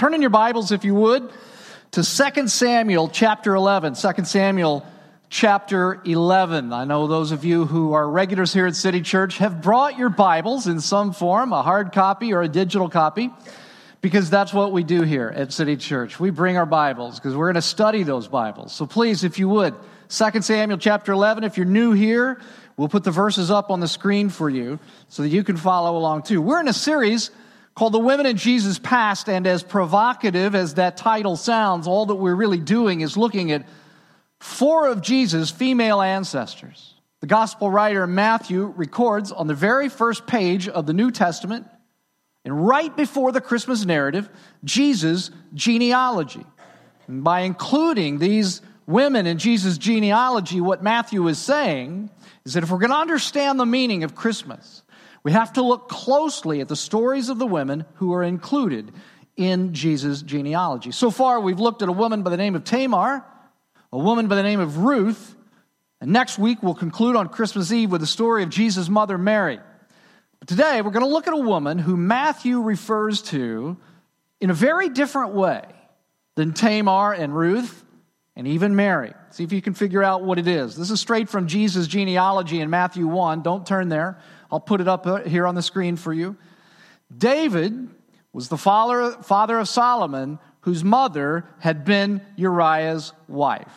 Turn in your Bibles, if you would, to 2 Samuel chapter 11. 2 Samuel chapter 11. I know those of you who are regulars here at City Church have brought your Bibles in some form, a hard copy or a digital copy, because that's what we do here at City Church. We bring our Bibles because we're going to study those Bibles. So please, if you would, 2 Samuel chapter 11, if you're new here, we'll put the verses up on the screen for you so that you can follow along too. We're in a series called The Women in Jesus Past, and as provocative as that title sounds, all that we're really doing is looking at four of Jesus' female ancestors. The gospel writer Matthew records on the very first page of the New Testament, and right before the Christmas narrative, Jesus' genealogy. And by including these women in Jesus' genealogy, what Matthew is saying is that if we're going to understand the meaning of Christmas, we have to look closely at the stories of the women who are included in Jesus' genealogy. So far, we've looked at a woman by the name of Tamar, a woman by the name of Ruth, and next week we'll conclude on Christmas Eve with the story of Jesus' mother Mary. But today we're going to look at a woman who Matthew refers to in a very different way than Tamar and Ruth and even Mary. See if you can figure out what it is. This is straight from Jesus' genealogy in Matthew 1. Don't turn there. I'll put it up uh, here on the screen for you. David was the father, father of Solomon, whose mother had been Uriah's wife.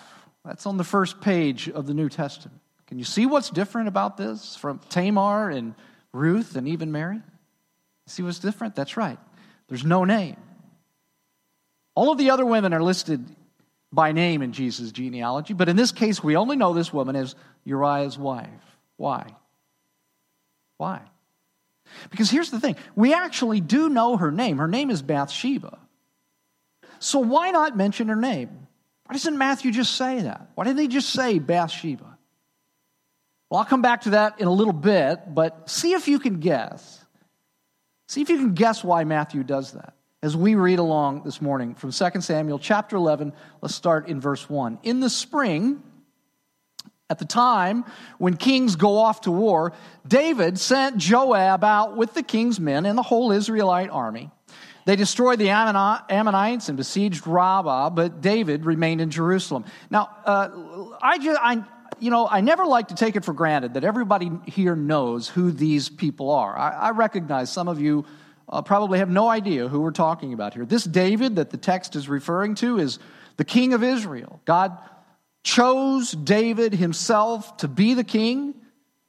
That's on the first page of the New Testament. Can you see what's different about this from Tamar and Ruth and even Mary? See what's different? That's right. There's no name. All of the other women are listed by name in Jesus' genealogy, but in this case, we only know this woman as Uriah's wife. Why? Why? Because here's the thing we actually do know her name. Her name is Bathsheba. So why not mention her name? Why doesn't Matthew just say that? Why didn't he just say Bathsheba? Well, I'll come back to that in a little bit, but see if you can guess. See if you can guess why Matthew does that. As we read along this morning from 2 Samuel chapter 11, let's start in verse 1. In the spring, at the time when kings go off to war, David sent Joab out with the king's men and the whole Israelite army. They destroyed the Ammonites and besieged Rabbah, but David remained in Jerusalem. Now, uh, I, just, I, you know, I never like to take it for granted that everybody here knows who these people are. I, I recognize some of you uh, probably have no idea who we're talking about here. This David that the text is referring to is the king of Israel. God chose David himself to be the king.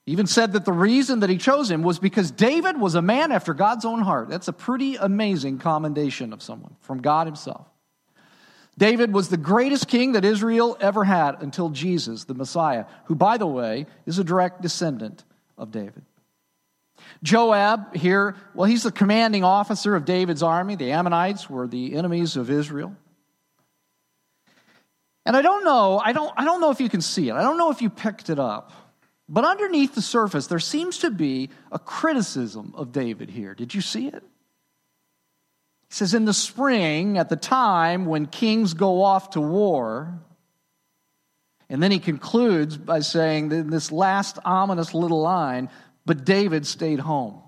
even said that the reason that he chose him was because David was a man after God's own heart. That's a pretty amazing commendation of someone from God himself. David was the greatest king that Israel ever had until Jesus, the Messiah, who, by the way, is a direct descendant of David. Joab here, well, he's the commanding officer of David's army. The Ammonites were the enemies of Israel. And I don't know, I don't, I don't know if you can see it. I don't know if you picked it up. But underneath the surface, there seems to be a criticism of David here. Did you see it? He says, In the spring, at the time when kings go off to war, and then he concludes by saying, in this last ominous little line, but David stayed home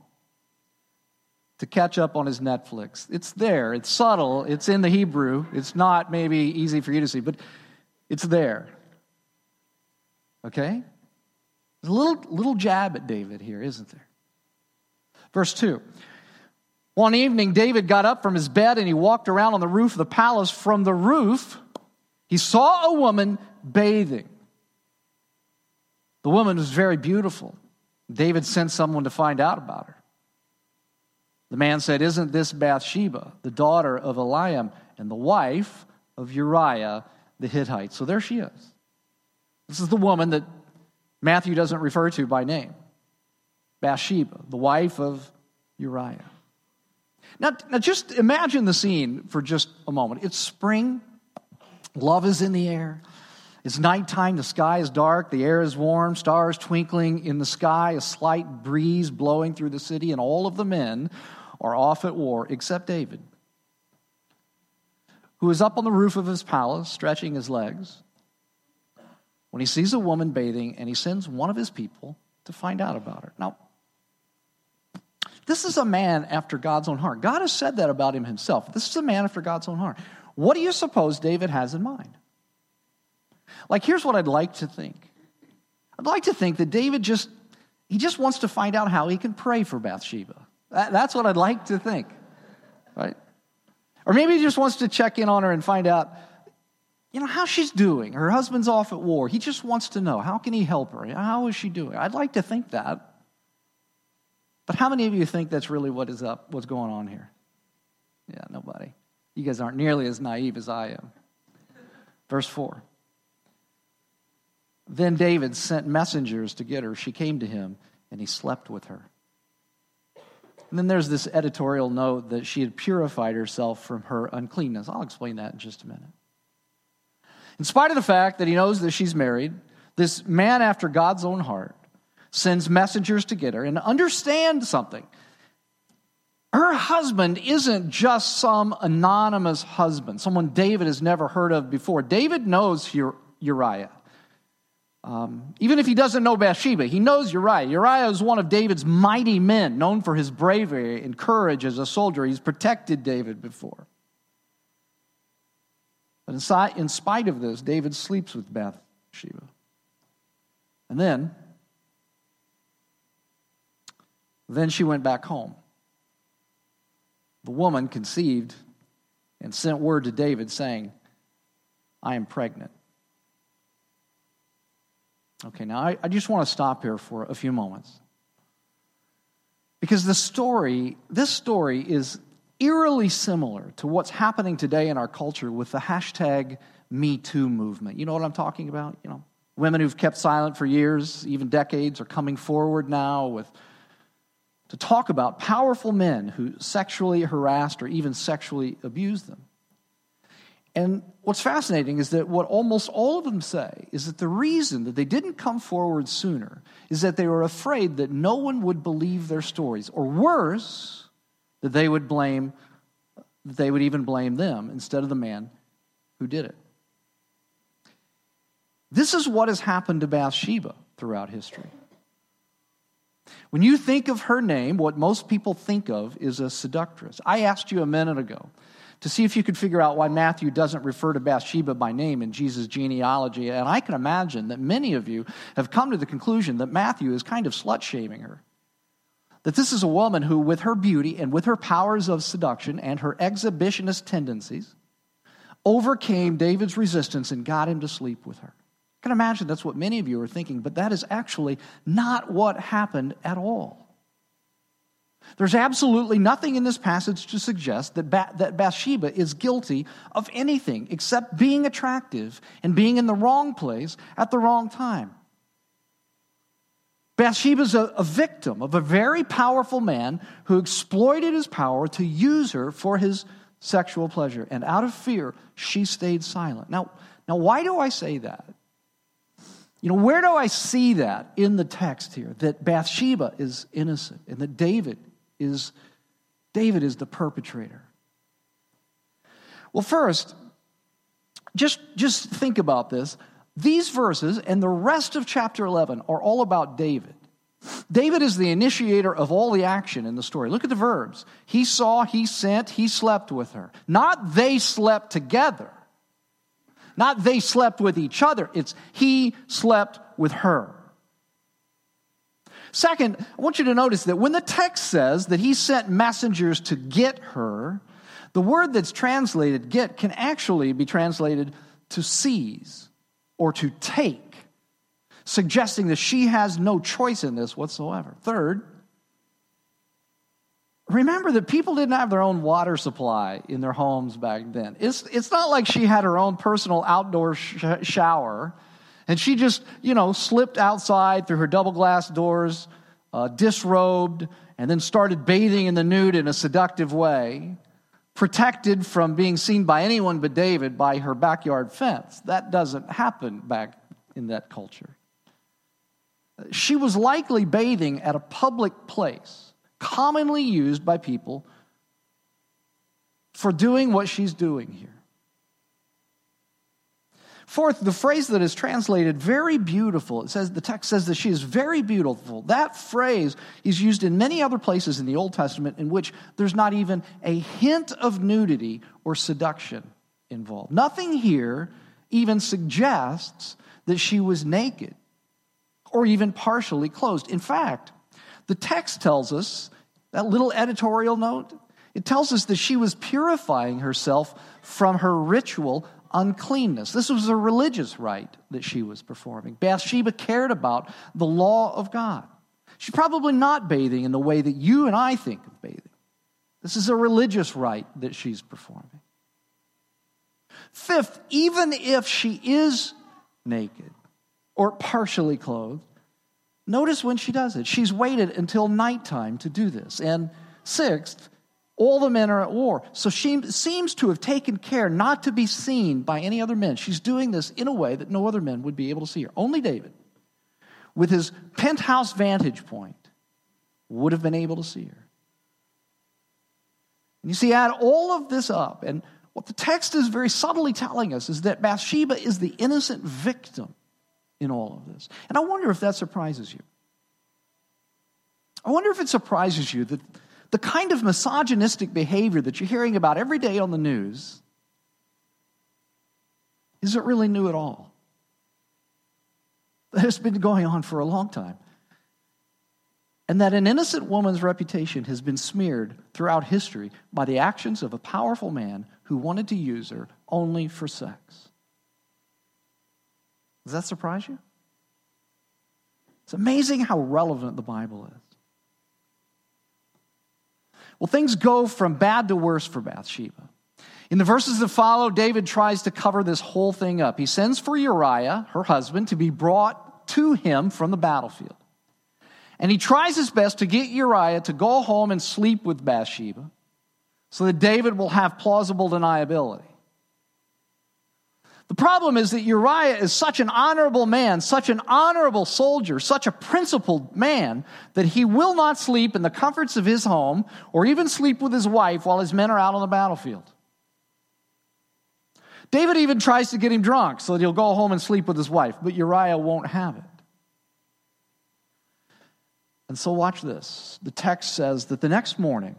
to catch up on his Netflix. It's there, it's subtle, it's in the Hebrew. It's not maybe easy for you to see, but it's there. Okay? There's a little, little jab at David here, isn't there? Verse 2. One evening, David got up from his bed and he walked around on the roof of the palace. From the roof, he saw a woman bathing. The woman was very beautiful. David sent someone to find out about her. The man said, Isn't this Bathsheba, the daughter of Eliam and the wife of Uriah the Hittite. So there she is. This is the woman that Matthew doesn't refer to by name Bathsheba, the wife of Uriah. Now, now, just imagine the scene for just a moment. It's spring, love is in the air. It's nighttime, the sky is dark, the air is warm, stars twinkling in the sky, a slight breeze blowing through the city, and all of the men are off at war except David who is up on the roof of his palace, stretching his legs, when he sees a woman bathing and he sends one of his people to find out about her. Now, this is a man after God's own heart. God has said that about him himself. This is a man after God's own heart. What do you suppose David has in mind? Like, here's what I'd like to think. I'd like to think that David just, he just wants to find out how he can pray for Bathsheba. That's what I'd like to think, right? Or maybe he just wants to check in on her and find out, you know, how she's doing. Her husband's off at war. He just wants to know, how can he help her? How is she doing? I'd like to think that. But how many of you think that's really what is up, what's going on here? Yeah, nobody. You guys aren't nearly as naive as I am. Verse 4. Then David sent messengers to get her. She came to him, and he slept with her. And then there's this editorial note that she had purified herself from her uncleanness. I'll explain that in just a minute. In spite of the fact that he knows that she's married, this man after God's own heart sends messengers to get her. And understand something her husband isn't just some anonymous husband, someone David has never heard of before. David knows Uriah. Um, even if he doesn't know Bathsheba, he knows Uriah. Uriah is one of David's mighty men, known for his bravery and courage as a soldier. He's protected David before. But in spite of this, David sleeps with Bathsheba. And then, then she went back home. The woman conceived and sent word to David saying, I am pregnant. Okay, now I, I just want to stop here for a few moments. Because the story, this story is eerily similar to what's happening today in our culture with the hashtag Me Too movement. You know what I'm talking about? You know, women who've kept silent for years, even decades, are coming forward now with to talk about powerful men who sexually harassed or even sexually abused them. And what's fascinating is that what almost all of them say is that the reason that they didn't come forward sooner is that they were afraid that no one would believe their stories, or worse, that they would blame, that they would even blame them instead of the man who did it. This is what has happened to Bathsheba throughout history. When you think of her name, what most people think of is a seductress. I asked you a minute ago to see if you could figure out why Matthew doesn't refer to Bathsheba by name in Jesus' genealogy. And I can imagine that many of you have come to the conclusion that Matthew is kind of slut shaming her. That this is a woman who, with her beauty and with her powers of seduction and her exhibitionist tendencies, overcame David's resistance and got him to sleep with her. I can imagine that's what many of you are thinking, but that is actually not what happened at all. There's absolutely nothing in this passage to suggest that, ba- that Bathsheba is guilty of anything except being attractive and being in the wrong place at the wrong time. Bathsheba's a, a victim of a very powerful man who exploited his power to use her for his sexual pleasure. And out of fear, she stayed silent. Now, now why do I say that? You know, where do I see that in the text here? That Bathsheba is innocent and that David is David is the perpetrator. Well, first, just, just think about this. These verses and the rest of chapter 11 are all about David. David is the initiator of all the action in the story. Look at the verbs. He saw, he sent, he slept with her. Not they slept together. Not they slept with each other. It's he slept with her. Second, I want you to notice that when the text says that he sent messengers to get her, the word that's translated get can actually be translated to seize or to take, suggesting that she has no choice in this whatsoever. Third, remember that people didn't have their own water supply in their homes back then. It's, it's not like she had her own personal outdoor sh- shower and she just, you know, slipped outside through her double glass doors, uh, disrobed, and then started bathing in the nude in a seductive way, protected from being seen by anyone but David by her backyard fence. That doesn't happen back in that culture. She was likely bathing at a public place, commonly used by people for doing what she's doing here. Fourth, the phrase that is translated very beautiful, it says the text says that she is very beautiful. That phrase is used in many other places in the Old Testament in which there's not even a hint of nudity or seduction involved. Nothing here even suggests that she was naked or even partially closed. In fact, the text tells us, that little editorial note, it tells us that she was purifying herself from her ritual uncleanness. This was a religious rite that she was performing. Bathsheba cared about the law of God. She's probably not bathing in the way that you and I think of bathing. This is a religious rite that she's performing. Fifth, even if she is naked or partially clothed, notice when she does it. She's waited until nighttime to do this. And sixth, all the men are at war. So she seems to have taken care not to be seen by any other men. She's doing this in a way that no other men would be able to see her. Only David, with his penthouse vantage point, would have been able to see her. And you see, add all of this up, and what the text is very subtly telling us is that Bathsheba is the innocent victim in all of this. And I wonder if that surprises you. I wonder if it surprises you that the kind of misogynistic behavior that you're hearing about every day on the news isn't really new at all. That has been going on for a long time. And that an innocent woman's reputation has been smeared throughout history by the actions of a powerful man who wanted to use her only for sex. Does that surprise you? It's amazing how relevant the Bible is. Well, things go from bad to worse for Bathsheba. In the verses that follow, David tries to cover this whole thing up. He sends for Uriah, her husband, to be brought to him from the battlefield. And he tries his best to get Uriah to go home and sleep with Bathsheba so that David will have plausible deniability. The problem is that Uriah is such an honorable man, such an honorable soldier, such a principled man, that he will not sleep in the comforts of his home or even sleep with his wife while his men are out on the battlefield. David even tries to get him drunk so that he'll go home and sleep with his wife, but Uriah won't have it. And so, watch this. The text says that the next morning,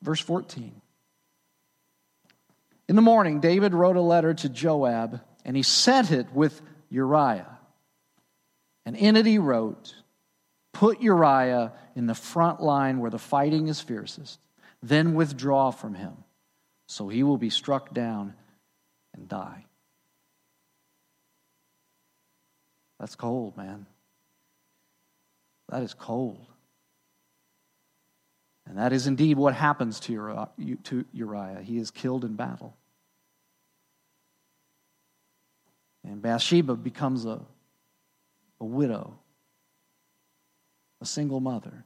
verse 14, in the morning, David wrote a letter to Joab, and he sent it with Uriah. And in it he wrote, Put Uriah in the front line where the fighting is fiercest, then withdraw from him, so he will be struck down and die. That's cold, man. That is cold. And that is indeed what happens to Uriah. He is killed in battle. And Bathsheba becomes a, a widow, a single mother.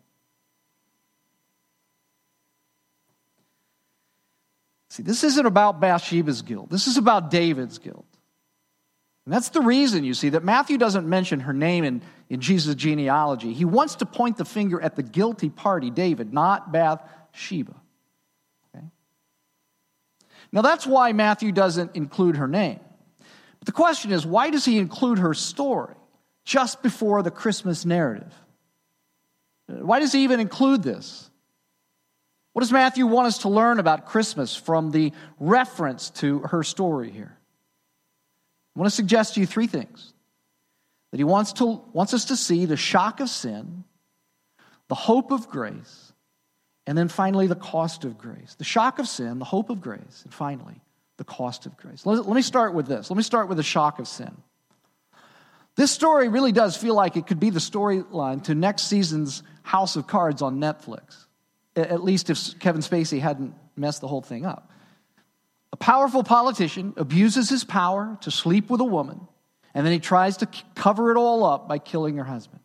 See, this isn't about Bathsheba's guilt. This is about David's guilt. And that's the reason, you see, that Matthew doesn't mention her name in, in Jesus' genealogy. He wants to point the finger at the guilty party, David, not Bathsheba. Okay? Now, that's why Matthew doesn't include her name. The question is why does he include her story just before the Christmas narrative? Why does he even include this? What does Matthew want us to learn about Christmas from the reference to her story here? I want to suggest to you three things. That he wants, to, wants us to see the shock of sin, the hope of grace, and then finally the cost of grace. The shock of sin, the hope of grace, and finally the cost of grace. Let, me start with this. Let me start with the shock of sin. This story really does feel like it could be the storyline to next season's House of Cards on Netflix, at least if Kevin Spacey hadn't messed the whole thing up. A powerful politician abuses his power to sleep with a woman, and then he tries to cover it all up by killing her husband.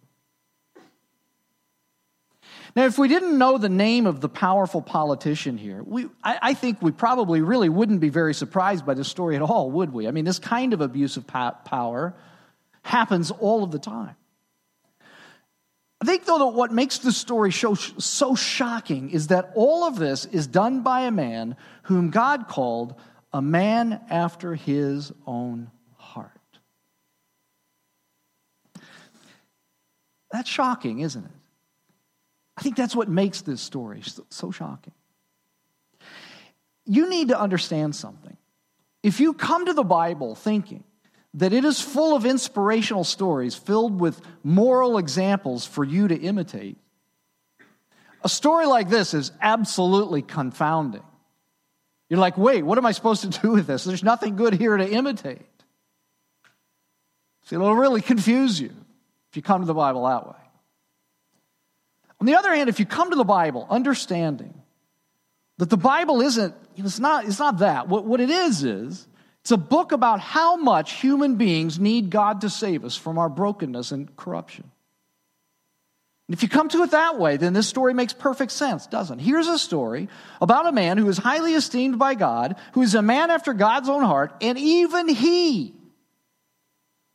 Now, if we didn't know the name of the powerful politician here, we, I, I, think we probably really wouldn't be very surprised by this story at all, would we? I mean, this kind of abuse of power happens all of the time. I think, though, that what makes this story so, so shocking is that all of this is done by a man whom God called a man after his own heart. That's shocking, isn't it? I think that's what makes this story so shocking. You need to understand something. If you come to the Bible thinking that it is full of inspirational stories filled with moral examples for you to imitate, a story like this is absolutely confounding. You're like, wait, what am I supposed to do with this? There's nothing good here to imitate. See, it'll really confuse you if you come to the Bible that way. On the other hand, if you come to the Bible understanding that the Bible isn't, it's not, it's not that. What, what it is, is it's a book about how much human beings need God to save us from our brokenness and corruption. And if you come to it that way, then this story makes perfect sense, doesn't it? Here's a story about a man who is highly esteemed by God, who is a man after God's own heart, and even he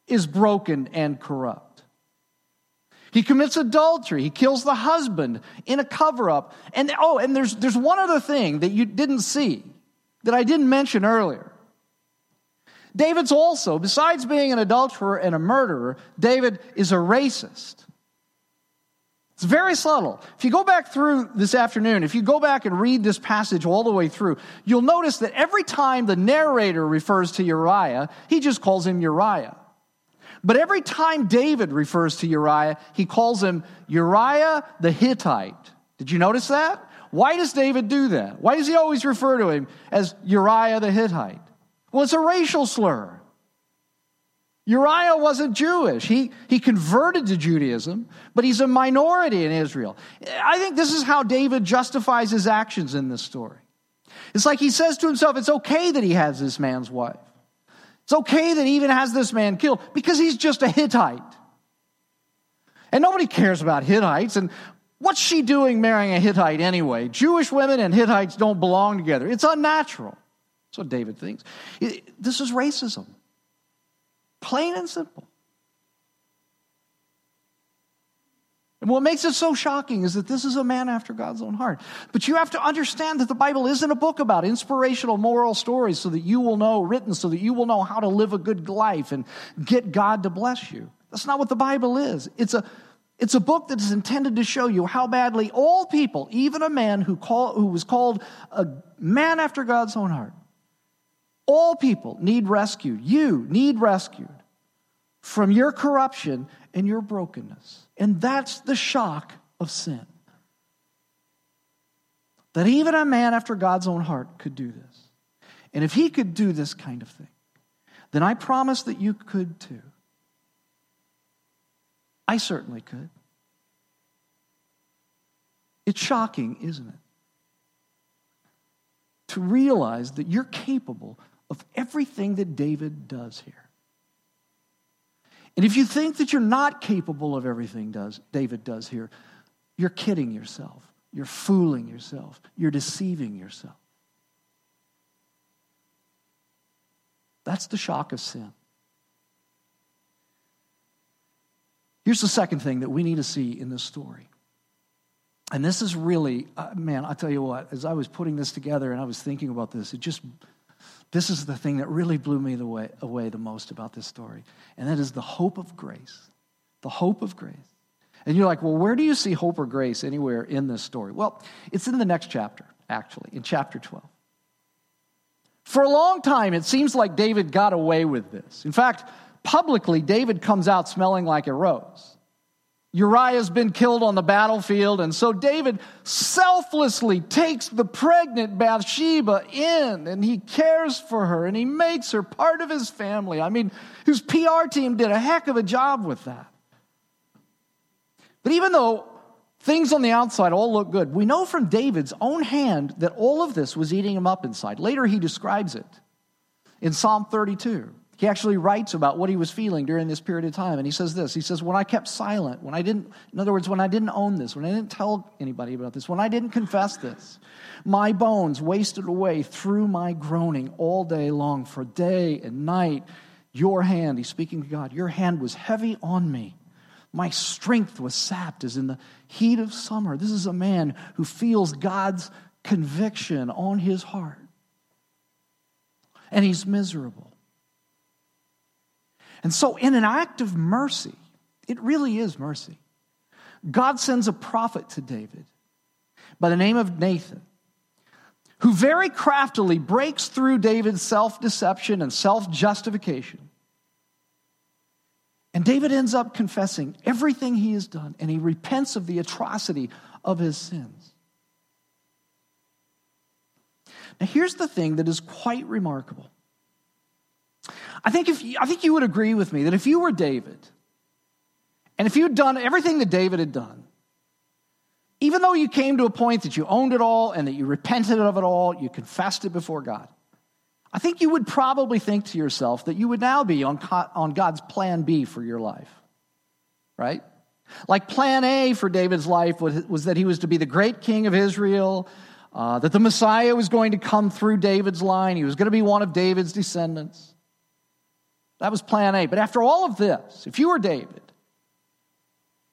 is broken and corrupt. He commits adultery. He kills the husband in a cover up. And oh, and there's, there's one other thing that you didn't see that I didn't mention earlier. David's also, besides being an adulterer and a murderer, David is a racist. It's very subtle. If you go back through this afternoon, if you go back and read this passage all the way through, you'll notice that every time the narrator refers to Uriah, he just calls him Uriah. But every time David refers to Uriah, he calls him Uriah the Hittite. Did you notice that? Why does David do that? Why does he always refer to him as Uriah the Hittite? Well, it's a racial slur. Uriah wasn't Jewish. He, he converted to Judaism, but he's a minority in Israel. I think this is how David justifies his actions in this story. It's like he says to himself, it's okay that he has this man's wife. It's okay that he even has this man killed because he's just a Hittite. And nobody cares about Hittites. And what's she doing marrying a Hittite anyway? Jewish women and Hittites don't belong together. It's unnatural. That's what David thinks. This is racism, plain and simple. And what makes it so shocking is that this is a man after God's own heart. But you have to understand that the Bible isn't a book about inspirational moral stories so that you will know, written so that you will know how to live a good life and get God to bless you. That's not what the Bible is. It's a, it's a book that is intended to show you how badly all people, even a man who, call, who was called a man after God's own heart, all people need rescued. You need rescued from your corruption and your brokenness. And that's the shock of sin. That even a man after God's own heart could do this. And if he could do this kind of thing, then I promise that you could too. I certainly could. It's shocking, isn't it? To realize that you're capable of everything that David does here. And if you think that you're not capable of everything does, David does here, you're kidding yourself. You're fooling yourself. You're deceiving yourself. That's the shock of sin. Here's the second thing that we need to see in this story. And this is really, uh, man, I'll tell you what, as I was putting this together and I was thinking about this, it just this is the thing that really blew me the way, away the most about this story, and that is the hope of grace. The hope of grace. And you're like, well, where do you see hope or grace anywhere in this story? Well, it's in the next chapter, actually, in chapter 12. For a long time, it seems like David got away with this. In fact, publicly, David comes out smelling like a rose. Uriah's been killed on the battlefield, and so David selflessly takes the pregnant Bathsheba in and he cares for her and he makes her part of his family. I mean, his PR team did a heck of a job with that. But even though things on the outside all look good, we know from David's own hand that all of this was eating him up inside. Later, he describes it in Psalm 32. He actually writes about what he was feeling during this period of time. And he says this He says, When I kept silent, when I didn't, in other words, when I didn't own this, when I didn't tell anybody about this, when I didn't confess this, my bones wasted away through my groaning all day long, for day and night. Your hand, he's speaking to God, your hand was heavy on me. My strength was sapped as in the heat of summer. This is a man who feels God's conviction on his heart. And he's miserable. And so, in an act of mercy, it really is mercy. God sends a prophet to David by the name of Nathan, who very craftily breaks through David's self deception and self justification. And David ends up confessing everything he has done, and he repents of the atrocity of his sins. Now, here's the thing that is quite remarkable. I think, if, I think you would agree with me that if you were David, and if you had done everything that David had done, even though you came to a point that you owned it all and that you repented of it all, you confessed it before God, I think you would probably think to yourself that you would now be on, on God's plan B for your life, right? Like plan A for David's life was, was that he was to be the great king of Israel, uh, that the Messiah was going to come through David's line, he was going to be one of David's descendants. That was plan A. But after all of this, if you were David,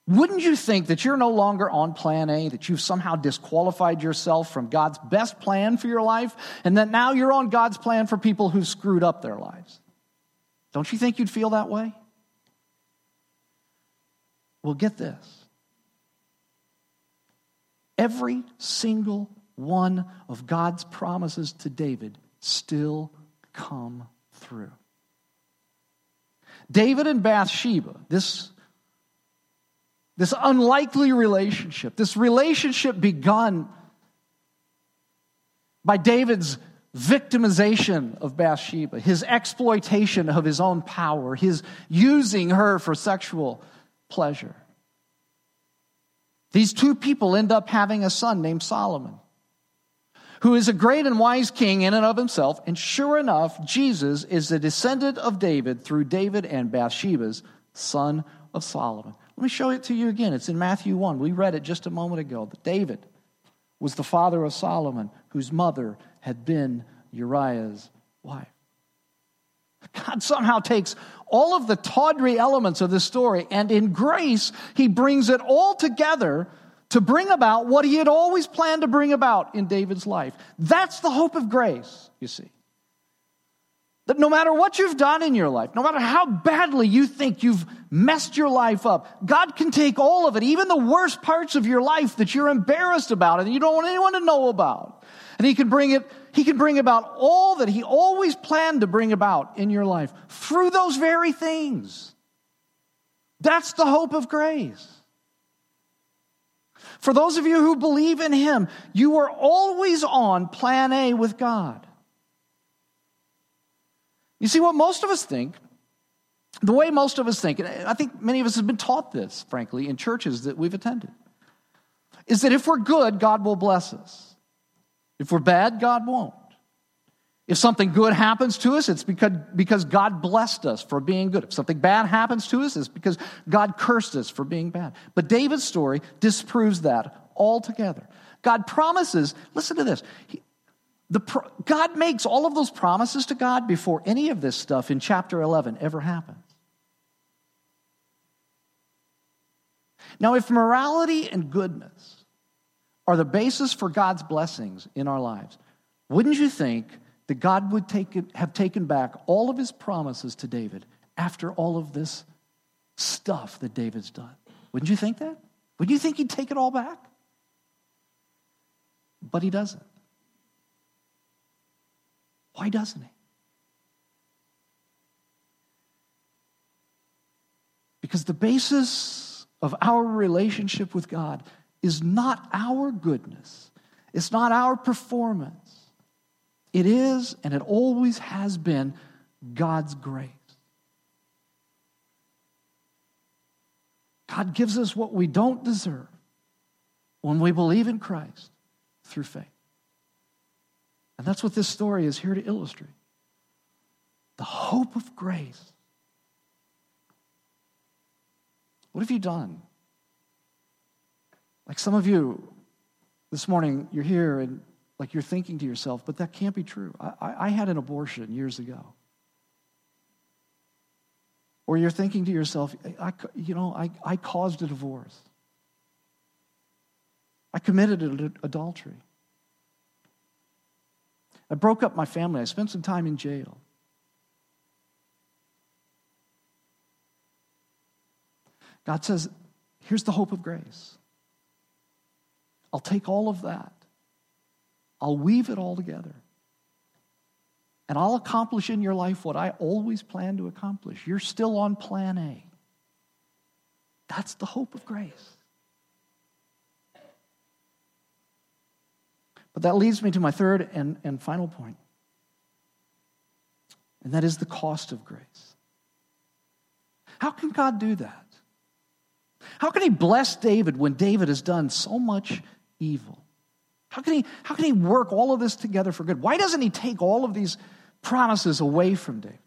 wouldn't you think that you're no longer on plan A, that you've somehow disqualified yourself from God's best plan for your life, and that now you're on God's plan for people who've screwed up their lives? Don't you think you'd feel that way? Well, get this. Every single one of God's promises to David still come through. David and Bathsheba, this, this unlikely relationship, this relationship begun by David's victimization of Bathsheba, his exploitation of his own power, his using her for sexual pleasure. These two people end up having a son named Solomon who is a great and wise king in and of himself. And sure enough, Jesus is a descendant of David through David and Bathsheba's son of Solomon. Let me show it to you again. It's in Matthew 1. We read it just a moment ago that David was the father of Solomon, whose mother had been Uriah's wife. God somehow takes all of the tawdry elements of this story and in grace, he brings it all together to bring about what he had always planned to bring about in David's life. That's the hope of grace, you see. That no matter what you've done in your life, no matter how badly you think you've messed your life up, God can take all of it, even the worst parts of your life that you're embarrassed about and you don't want anyone to know about. And he can bring it, he can bring about all that he always planned to bring about in your life through those very things. That's the hope of grace. For those of you who believe in Him, you are always on plan A with God. You see, what most of us think, the way most of us think, and I think many of us have been taught this, frankly, in churches that we've attended, is that if we're good, God will bless us. If we're bad, God won't. If something good happens to us, it's because, because God blessed us for being good. If something bad happens to us, it's because God cursed us for being bad. But David's story disproves that altogether. God promises, listen to this. He, the, God makes all of those promises to God before any of this stuff in chapter 11 ever happens. Now, if morality and goodness are the basis for God's blessings in our lives, wouldn't you think that God would take have taken back all of his promises to David after all of this stuff that David's done. Wouldn't you think that? Wouldn't you think he'd take it all back? But he doesn't. Why doesn't he? Because the basis of our relationship with God is not our goodness, it's not our performance. It is, and it always has been, God's grace. God gives us what we don't deserve when we believe in Christ through faith. And that's what this story is here to illustrate the hope of grace. What have you done? Like some of you this morning, you're here and like you're thinking to yourself, but that can't be true. I, I, I had an abortion years ago. Or you're thinking to yourself, I, you know, I, I caused a divorce. I committed adultery. I broke up my family. I spent some time in jail. God says, Here's the hope of grace. I'll take all of that, I'll weave it all together, and I'll accomplish in your life what I always plan to accomplish. You're still on plan A. That's the hope of grace. But that leads me to my third and, and final point, and that is the cost of grace. How can God do that? How can He bless David when David has done so much evil? How can he, how can he work all of this together for good? Why doesn't he take all of these promises away from David?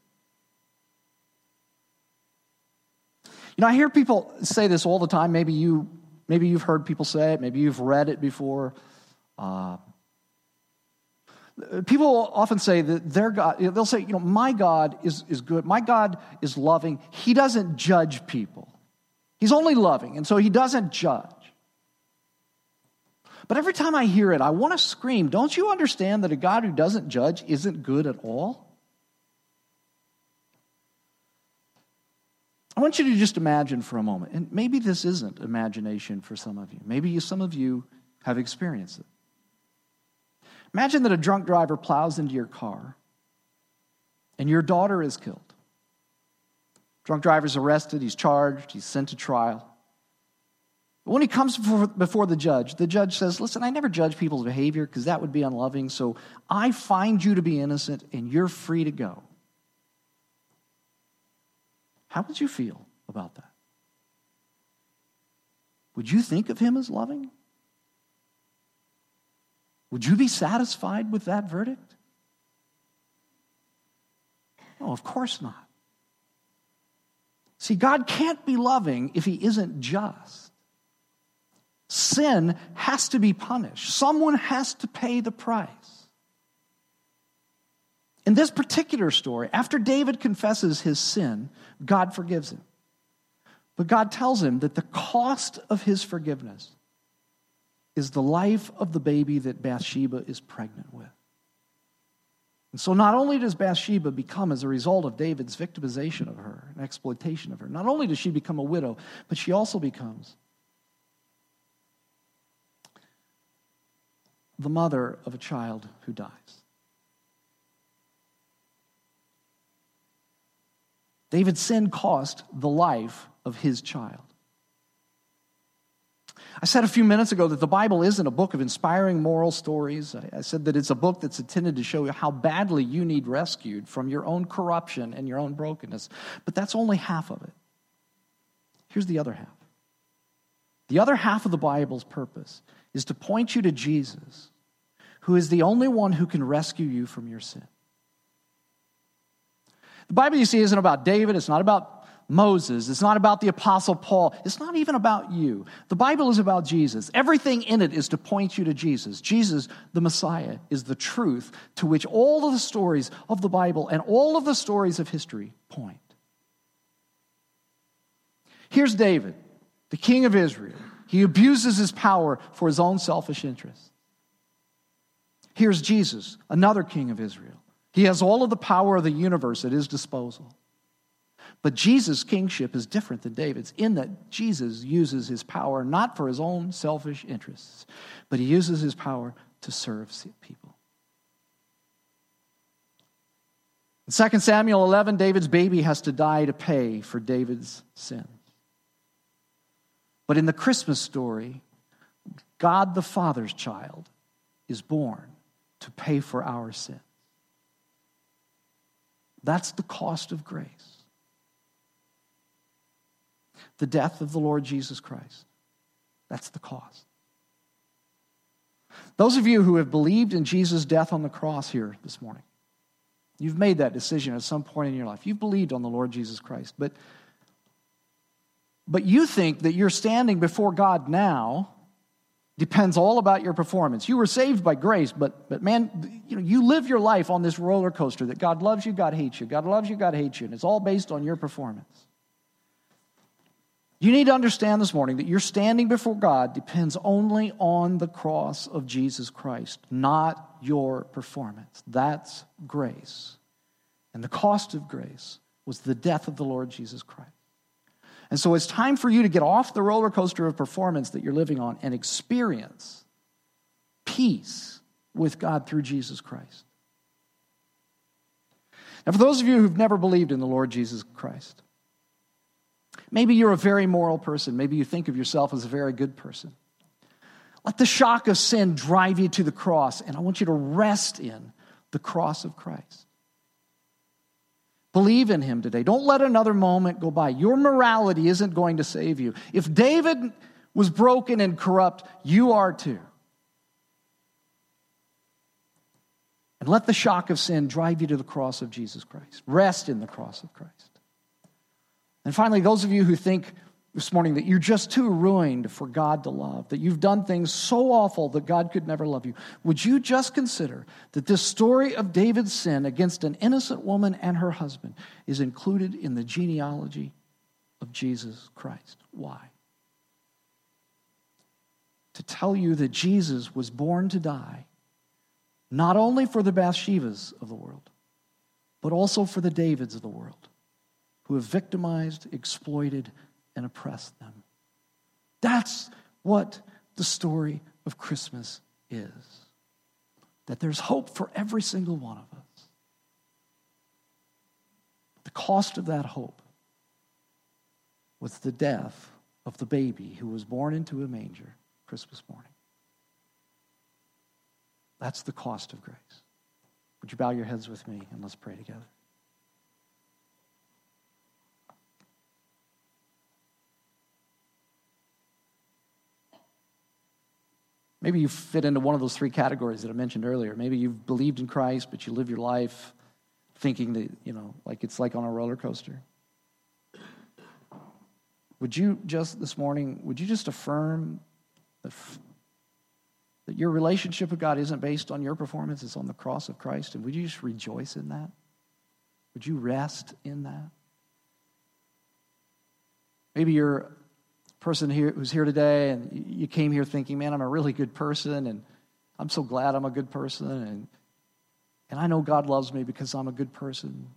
You know, I hear people say this all the time. Maybe, you, maybe you've heard people say it, maybe you've read it before. Uh, people often say that their God, they'll say, you know, my God is, is good, my God is loving. He doesn't judge people, He's only loving, and so He doesn't judge. But every time I hear it, I want to scream, Don't you understand that a God who doesn't judge isn't good at all? I want you to just imagine for a moment, and maybe this isn't imagination for some of you. Maybe you, some of you have experienced it. Imagine that a drunk driver plows into your car and your daughter is killed. Drunk driver's arrested, he's charged, he's sent to trial. But when he comes before, before the judge, the judge says, Listen, I never judge people's behavior because that would be unloving, so I find you to be innocent and you're free to go. How would you feel about that? Would you think of him as loving? Would you be satisfied with that verdict? No, of course not. See, God can't be loving if he isn't just. Sin has to be punished, someone has to pay the price. In this particular story, after David confesses his sin, God forgives him. But God tells him that the cost of his forgiveness is the life of the baby that Bathsheba is pregnant with. And so, not only does Bathsheba become, as a result of David's victimization of her and exploitation of her, not only does she become a widow, but she also becomes the mother of a child who dies. David's sin cost the life of his child. I said a few minutes ago that the Bible isn't a book of inspiring moral stories. I said that it's a book that's intended to show you how badly you need rescued from your own corruption and your own brokenness. But that's only half of it. Here's the other half. The other half of the Bible's purpose is to point you to Jesus, who is the only one who can rescue you from your sin. The Bible, you see, isn't about David, it's not about Moses. It's not about the Apostle Paul. It's not even about you. The Bible is about Jesus. Everything in it is to point you to Jesus. Jesus, the Messiah, is the truth to which all of the stories of the Bible and all of the stories of history point. Here's David, the king of Israel. He abuses his power for his own selfish interests. Here's Jesus, another king of Israel. He has all of the power of the universe at his disposal. But Jesus' kingship is different than David's in that Jesus uses his power not for his own selfish interests, but he uses his power to serve people. In 2 Samuel 11, David's baby has to die to pay for David's sins. But in the Christmas story, God the Father's child is born to pay for our sins. That's the cost of grace the death of the Lord Jesus Christ. That's the cost. Those of you who have believed in Jesus' death on the cross here this morning, you've made that decision at some point in your life. You've believed on the Lord Jesus Christ, but but you think that you're standing before God now depends all about your performance. You were saved by grace, but but man, you know, you live your life on this roller coaster that God loves you, God hates you. God loves you, God hates you, and it's all based on your performance. You need to understand this morning that your standing before God depends only on the cross of Jesus Christ, not your performance. That's grace. And the cost of grace was the death of the Lord Jesus Christ. And so it's time for you to get off the roller coaster of performance that you're living on and experience peace with God through Jesus Christ. Now, for those of you who've never believed in the Lord Jesus Christ, maybe you're a very moral person. Maybe you think of yourself as a very good person. Let the shock of sin drive you to the cross, and I want you to rest in the cross of Christ. Believe in him today. Don't let another moment go by. Your morality isn't going to save you. If David was broken and corrupt, you are too. And let the shock of sin drive you to the cross of Jesus Christ. Rest in the cross of Christ. And finally, those of you who think this morning that you're just too ruined for God to love, that you've done things so awful that God could never love you, would you just consider that this story of David's sin against an innocent woman and her husband is included in the genealogy of Jesus Christ? Why? To tell you that Jesus was born to die, not only for the Bathshebas of the world, but also for the Davids of the world who have victimized, exploited, and oppress them. That's what the story of Christmas is. That there's hope for every single one of us. The cost of that hope was the death of the baby who was born into a manger Christmas morning. That's the cost of grace. Would you bow your heads with me and let's pray together? Maybe you fit into one of those three categories that I mentioned earlier. Maybe you've believed in Christ, but you live your life thinking that, you know, like it's like on a roller coaster. Would you just this morning, would you just affirm that, that your relationship with God isn't based on your performance, it's on the cross of Christ? And would you just rejoice in that? Would you rest in that? Maybe you're person here who's here today and you came here thinking, man, I'm a really good person and I'm so glad I'm a good person and, and I know God loves me because I'm a good person.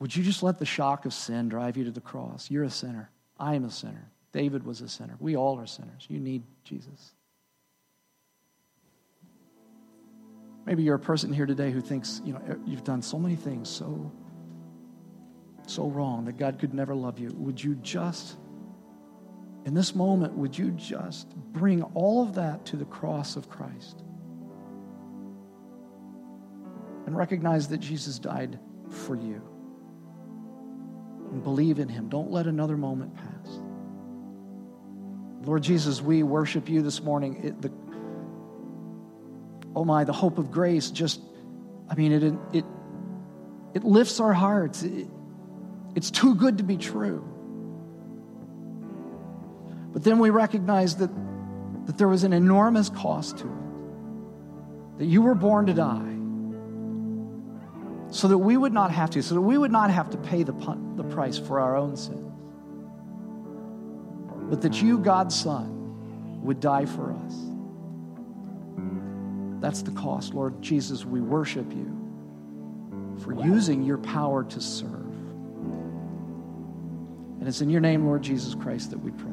Would you just let the shock of sin drive you to the cross? You're a sinner. I am a sinner. David was a sinner. We all are sinners. You need Jesus. Maybe you're a person here today who thinks, you know, you've done so many things so so wrong that God could never love you, would you just, in this moment, would you just bring all of that to the cross of Christ? And recognize that Jesus died for you. And believe in him. Don't let another moment pass. Lord Jesus, we worship you this morning. It, the, oh my, the hope of grace just, I mean, it, it, it lifts our hearts. It, it's too good to be true. But then we recognize that, that there was an enormous cost to it, that you were born to die so that we would not have to, so that we would not have to pay the, the price for our own sins, but that you, God's Son, would die for us. That's the cost. Lord Jesus, we worship you for using your power to serve. And it's in your name, Lord Jesus Christ, that we pray.